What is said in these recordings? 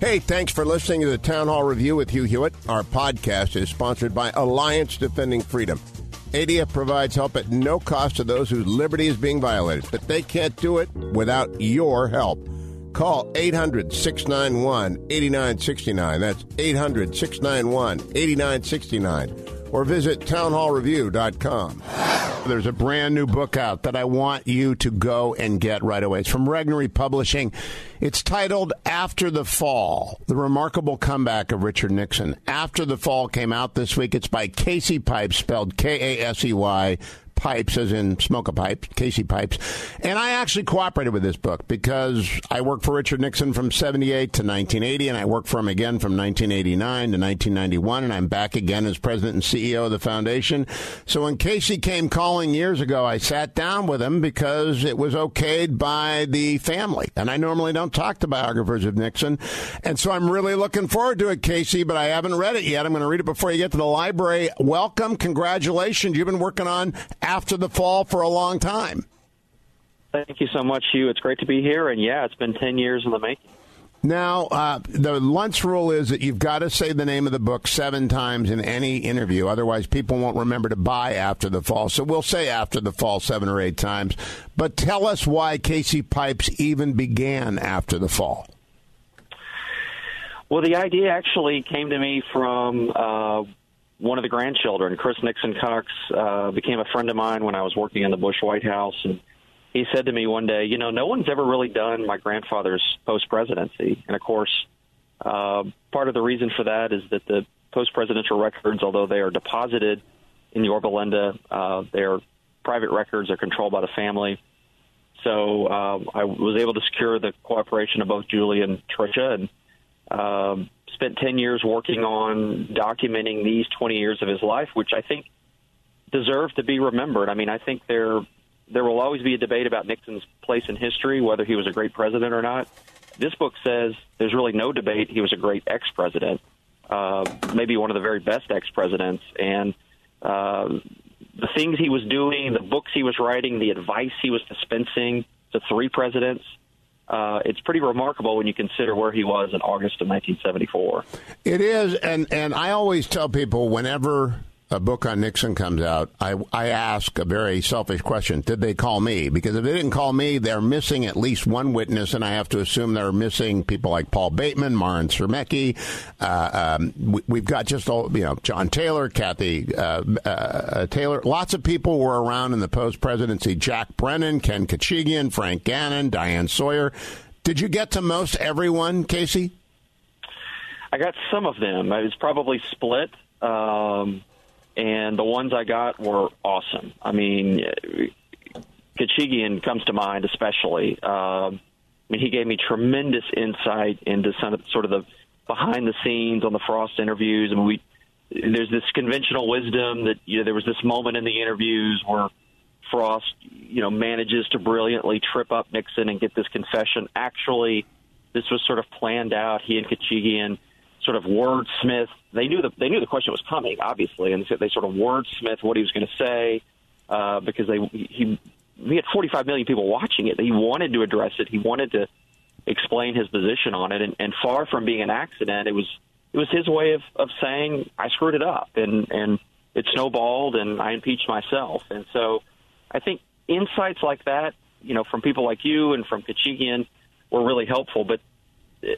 Hey, thanks for listening to the Town Hall Review with Hugh Hewitt. Our podcast is sponsored by Alliance Defending Freedom. ADF provides help at no cost to those whose liberty is being violated, but they can't do it without your help. Call 800 691 8969. That's 800 691 8969 or visit townhallreview.com. There's a brand new book out that I want you to go and get right away. It's from Regnery Publishing. It's titled After the Fall The Remarkable Comeback of Richard Nixon. After the Fall came out this week. It's by Kasey Pipes, spelled K A S E Y pipes, as in smoke a pipe, Kasey Pipes. And I actually cooperated with this book because I worked for Richard Nixon from 78 to 1980, and I worked for him again from 1989 to 1991, and I'm back again as president and CEO of the foundation. So when Kasey came calling years ago, I sat down with him because it was okayed by the family. And I normally don't talk to biographers of Nixon. And so I'm really looking forward to it, Kasey, but I haven't read it yet. I'm going to read it before you get to the library. Welcome. Congratulations. You've been working on after the fall for a long time. Thank you so much, Hugh. It's great to be here. And yeah, it's been 10 years in the making. Now, uh, the lunch rule is that you've got to say the name of the book seven times in any interview. Otherwise, people won't remember to buy After the Fall. So we'll say After the Fall seven or eight times. But tell us why Kasey Pipes even began After the Fall. Well, the idea actually came to me from uh, one of the grandchildren, Chris Nixon Cox, uh, became a friend of mine when I was working in the Bush White House, and he said to me one day, "You know, no one's ever really done my grandfather's post presidency." And of course, uh, part of the reason for that is that the post presidential records, although they are deposited in Yorba Linda, uh, their private records are controlled by the family. So uh, I was able to secure the cooperation of both Julie and Tricia, and um, spent 10 years working on documenting these 20 years of his life, which I think deserve to be remembered. I mean, I think there there will always be a debate about Nixon's place in history, whether he was a great president or not. This book says there's really no debate. He was a great ex-president, uh, maybe one of the very best ex-presidents, and uh, the things he was doing, the books he was writing, the advice he was dispensing to three presidents uh, it's pretty remarkable when you consider where he was in August of 1974. It is, and and I always tell people whenever a book on Nixon comes out, I, I ask a very selfish question. Did they call me? Because if they didn't call me, they're missing at least one witness, and I have to assume they're missing people like Paul Bateman, Marin Strmecki. Uh, um, we, have got just all, you know, John Taylor, Kathy uh, uh, Taylor. Lots of people were around in the post presidency. Jack Brennan, Ken Khachigian, Frank Gannon, Diane Sawyer. Did you get to most everyone, Kasey? I got some of them. It was probably split. Um, and the ones I got were awesome. I mean, Khachigian comes to mind especially. Um, I mean, he gave me tremendous insight into some of, sort of the behind the scenes on the Frost interviews. I mean, we there's this conventional wisdom that you know there was this moment in the interviews where Frost, you know, manages to brilliantly trip up Nixon and get this confession. Actually, this was sort of planned out. He and Khachigian sort of wordsmith. They knew the they knew the question was coming, obviously, and they sort of wordsmith what he was going to say uh, because they he he had 45 million people watching it. He wanted to address it. He wanted to explain his position on it, and, and far from being an accident, it was it was his way of of saying I screwed it up, and and it snowballed, and I impeached myself, and so I think insights like that, you know, from people like you and from Khachigian were really helpful. But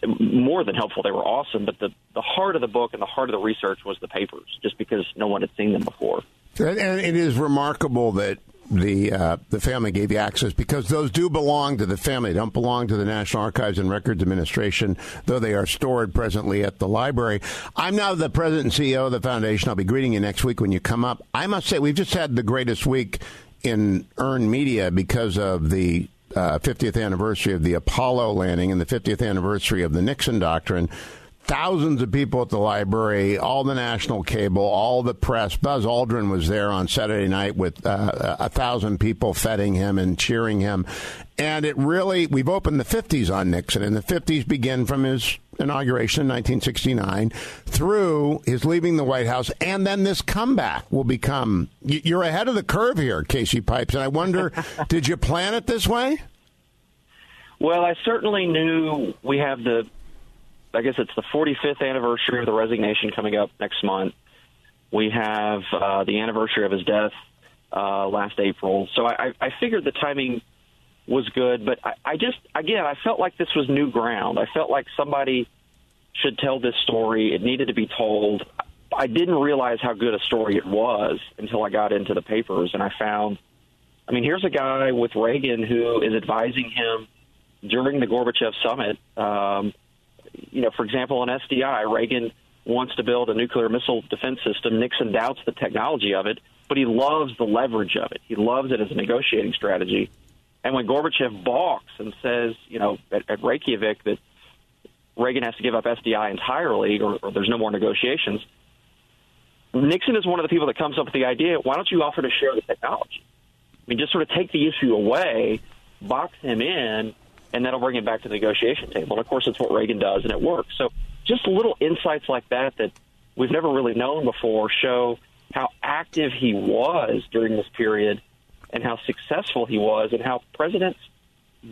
more than helpful. They were awesome, but the the heart of the book and the heart of the research was the papers, just because no one had seen them before. And it is remarkable that the uh, the family gave you access because those do belong to the family. They don't belong to the National Archives and Records Administration, though they are stored presently at the library. I'm now the president and CEO of the foundation. I'll be greeting you next week when you come up. I must say we've just had the greatest week in earned media because of the uh, 50th anniversary of the Apollo landing and the 50th anniversary of the Nixon Doctrine thousands of people at the library, all the national cable, all the press. Buzz Aldrin was there on Saturday night with uh, a thousand people feting him and cheering him. And it really, we've opened the 50s on Nixon, and the 50s begin from his inauguration in 1969 through his leaving the White House, and then this comeback will become. You're ahead of the curve here, Kasey Pipes, and I wonder, did you plan it this way? Well, I certainly knew we have the I guess it's the 45th anniversary of the resignation coming up next month. We have uh, the anniversary of his death uh, last April. So I, I figured the timing was good, but I, I just, again, I felt like this was new ground. I felt like somebody should tell this story. It needed to be told. I didn't realize how good a story it was until I got into the papers and I found, I mean, here's a guy with Reagan who is advising him during the Gorbachev summit. Um, you know, for example, on SDI, Reagan wants to build a nuclear missile defense system. Nixon doubts the technology of it, but he loves the leverage of it. He loves it as a negotiating strategy. And when Gorbachev balks and says, you know, at, at Reykjavik that Reagan has to give up SDI entirely or, or there's no more negotiations, Nixon is one of the people that comes up with the idea why don't you offer to share the technology? I mean, just sort of take the issue away, box him in, and that'll bring him back to the negotiation table. And of course, it's what Reagan does, and it works. So just little insights like that that we've never really known before show how active he was during this period and how successful he was and how presidents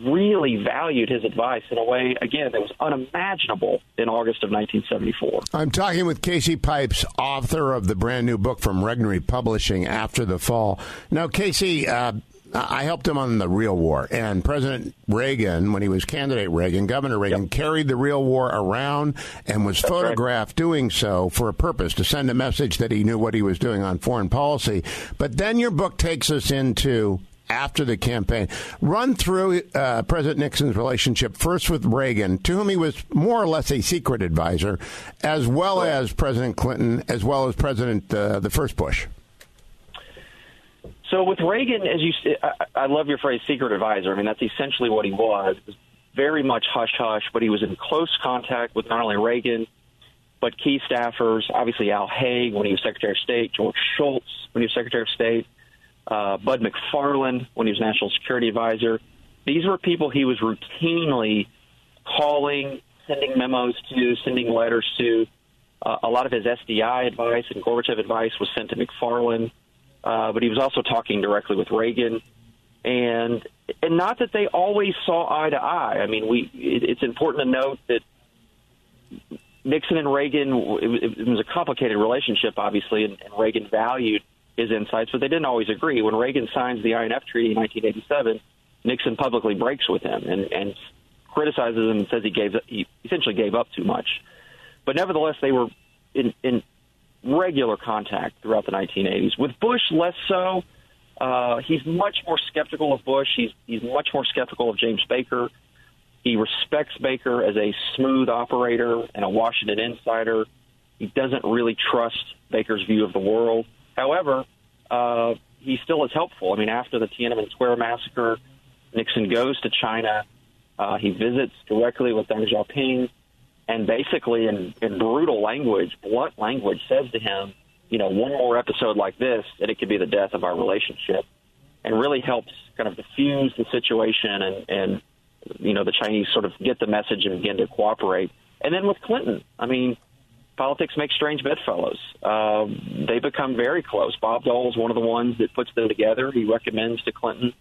really valued his advice in a way, again, that was unimaginable in August of 1974. I'm talking with Kasey Pipes, author of the brand new book from Regnery Publishing, After the Fall. Now, Kasey, uh, I helped him on the real war. And President Reagan, when he was candidate Reagan, Governor Reagan, yep. carried the real war around and was That's photographed right. doing so for a purpose to send a message that he knew what he was doing on foreign policy. But then your book takes us into after the campaign. Run through uh, President Nixon's relationship first with Reagan, to whom he was more or less a secret advisor, as well as President Clinton, as well as President uh, the first Bush. So with Reagan, as you, I, I love your phrase, secret advisor. I mean, that's essentially what he was. Was very much hush hush, but he was in close contact with not only Reagan, but key staffers. Obviously, Al Haig when he was Secretary of State, George Shultz when he was Secretary of State, uh, Bud McFarlane when he was National Security Advisor. These were people he was routinely calling, sending memos to, sending letters to. Uh, a lot of his SDI advice and Gorbachev advice was sent to McFarlane uh, but he was also talking directly with Reagan, and and not that they always saw eye to eye. I mean, we it, it's important to note that Nixon and Reagan it, it was a complicated relationship, obviously, and, and Reagan valued his insights, but they didn't always agree. When Reagan signs the INF Treaty in 1987, Nixon publicly breaks with him and, and criticizes him and says he gave he essentially gave up too much. But nevertheless, they were in, in regular contact throughout the 1980s. With Bush, less so. Uh, he's much more skeptical of Bush. He's he's much more skeptical of James Baker. He respects Baker as a smooth operator and a Washington insider. He doesn't really trust Baker's view of the world. However, uh, he still is helpful. I mean, after the Tiananmen Square massacre, Nixon goes to China. Uh, he visits directly with Deng Xiaoping and basically in, in brutal language, blunt language, says to him, you know, one more episode like this, and it could be the death of our relationship, and really helps kind of diffuse the situation and, and you know, the Chinese sort of get the message and begin to cooperate. And then with Clinton, I mean, politics makes strange bedfellows. Uh, they become very close. Bob Dole is one of the ones that puts them together. He recommends to Clinton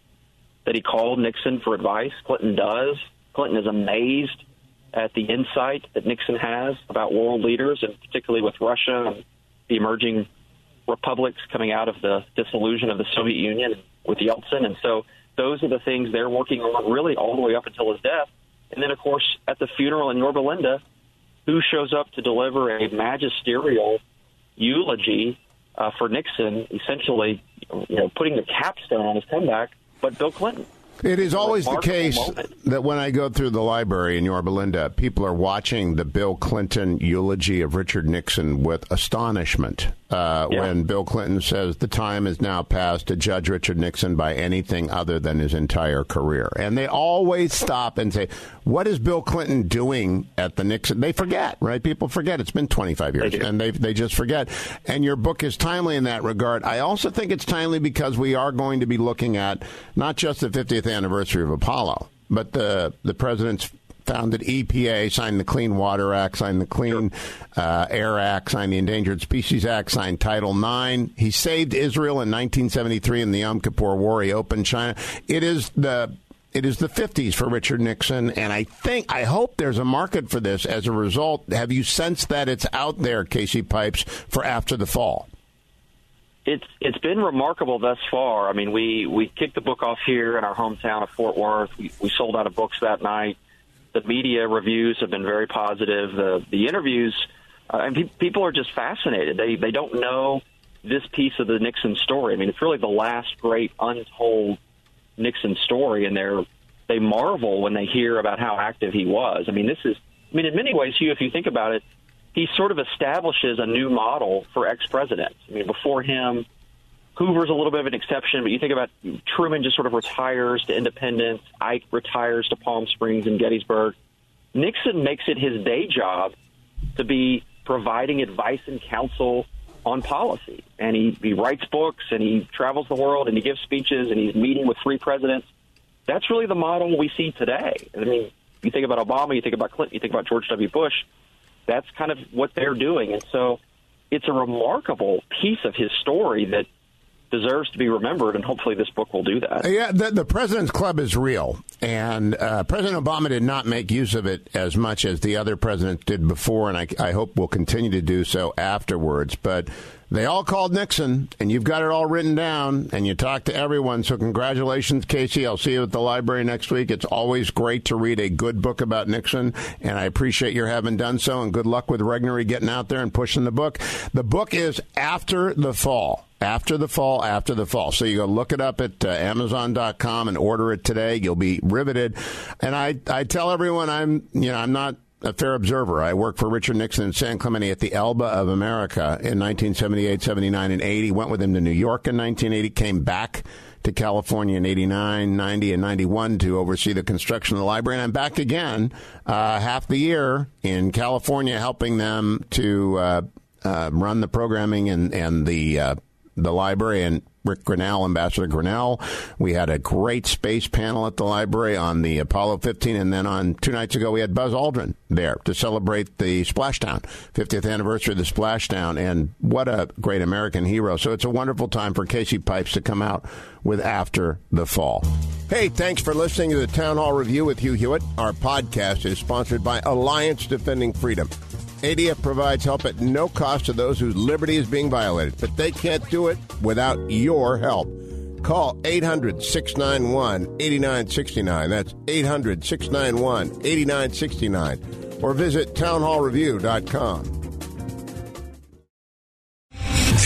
that he called Nixon for advice. Clinton does. Clinton is amazed at the insight that Nixon has about world leaders, and particularly with Russia and the emerging republics coming out of the dissolution of the Soviet Union with Yeltsin. And so those are the things they're working on really all the way up until his death. And then, of course, at the funeral in Yorba Linda, who shows up to deliver a magisterial eulogy uh, for Nixon, essentially, you know, putting the capstone on his comeback, but Bill Clinton. It is always the case moment. that when I go through the library in Yorba people are watching the Bill Clinton eulogy of Richard Nixon with astonishment. uh, yeah. when Bill Clinton says the time is now past to judge Richard Nixon by anything other than his entire career. And they always stop and say, What is Bill Clinton doing at the Nixon? They forget, right? People forget. It's been 25 years, they and they, they just forget. And your book is timely in that regard. I also think it's timely because we are going to be looking at not just the 50th anniversary of Apollo, but the, the president's founded EPA, signed the Clean Water Act, signed the Clean uh, Air Act, signed the Endangered Species Act, signed Title IX. He saved Israel in 1973 in the Yom Kippur War. He opened China. It is the it is the 50s for Richard Nixon, and I think, I hope there's a market for this as a result. Have you sensed that it's out there, Kasey Pipes, for after the fall? It's it's been remarkable thus far. I mean, we we kicked the book off here in our hometown of Fort Worth. We, we sold out of books that night the media reviews have been very positive. The the interviews, uh, and pe- people are just fascinated. They they don't know this piece of the Nixon story. I mean, it's really the last great untold Nixon story, and they're they marvel when they hear about how active he was. I mean, this is. I mean, in many ways, Hugh, if you think about it, he sort of establishes a new model for ex presidents. I mean, before him, Hoover's a little bit of an exception, but you think about Truman just sort of retires to independence. Ike retires to Palm Springs and Gettysburg. Nixon makes it his day job to be providing advice and counsel on policy. And he, he writes books and he travels the world and he gives speeches and he's meeting with three presidents. That's really the model we see today. I mean, you think about Obama, you think about Clinton, you think about George W. Bush. That's kind of what they're doing. And so it's a remarkable piece of his story that deserves to be remembered, and hopefully this book will do that. Yeah, the, the President's Club is real, and uh, President Obama did not make use of it as much as the other presidents did before, and I, I hope will continue to do so afterwards. But they all called Nixon, and you've got it all written down, and you talked to everyone. So, congratulations, Kasey. I'll see you at the library next week. It's always great to read a good book about Nixon, and I appreciate your having done so. And good luck with Regnery getting out there and pushing the book. The book is After the Fall after the fall, after the fall. So you go look it up at uh, Amazon.com and order it today. You'll be riveted. And I, I tell everyone I'm, you know, I'm not a fair observer. I worked for Richard Nixon and San Clemente at the Elba of America in 1978, 79, and 80. Went with him to New York in 1980. Came back to California in 89, 90, and 91 to oversee the construction of the library. And I'm back again uh, half the year in California helping them to uh, uh, run the programming and, and the uh, the library and Ric Grenell, Ambassador Grenell. We had a great space panel at the library on the Apollo 15, and then on two nights ago we had Buzz Aldrin there to celebrate the Splashdown 50th anniversary of the Splashdown, and what a great American hero! So it's a wonderful time for Kasey Pipes to come out with After the Fall. Hey, thanks for listening to the Town Hall Review with Hugh Hewitt. Our podcast is sponsored by Alliance Defending Freedom. ADF provides help at no cost to those whose liberty is being violated, but they can't do it without your help. Call 800 691 8969. That's 800 691 8969. Or visit townhallreview.com.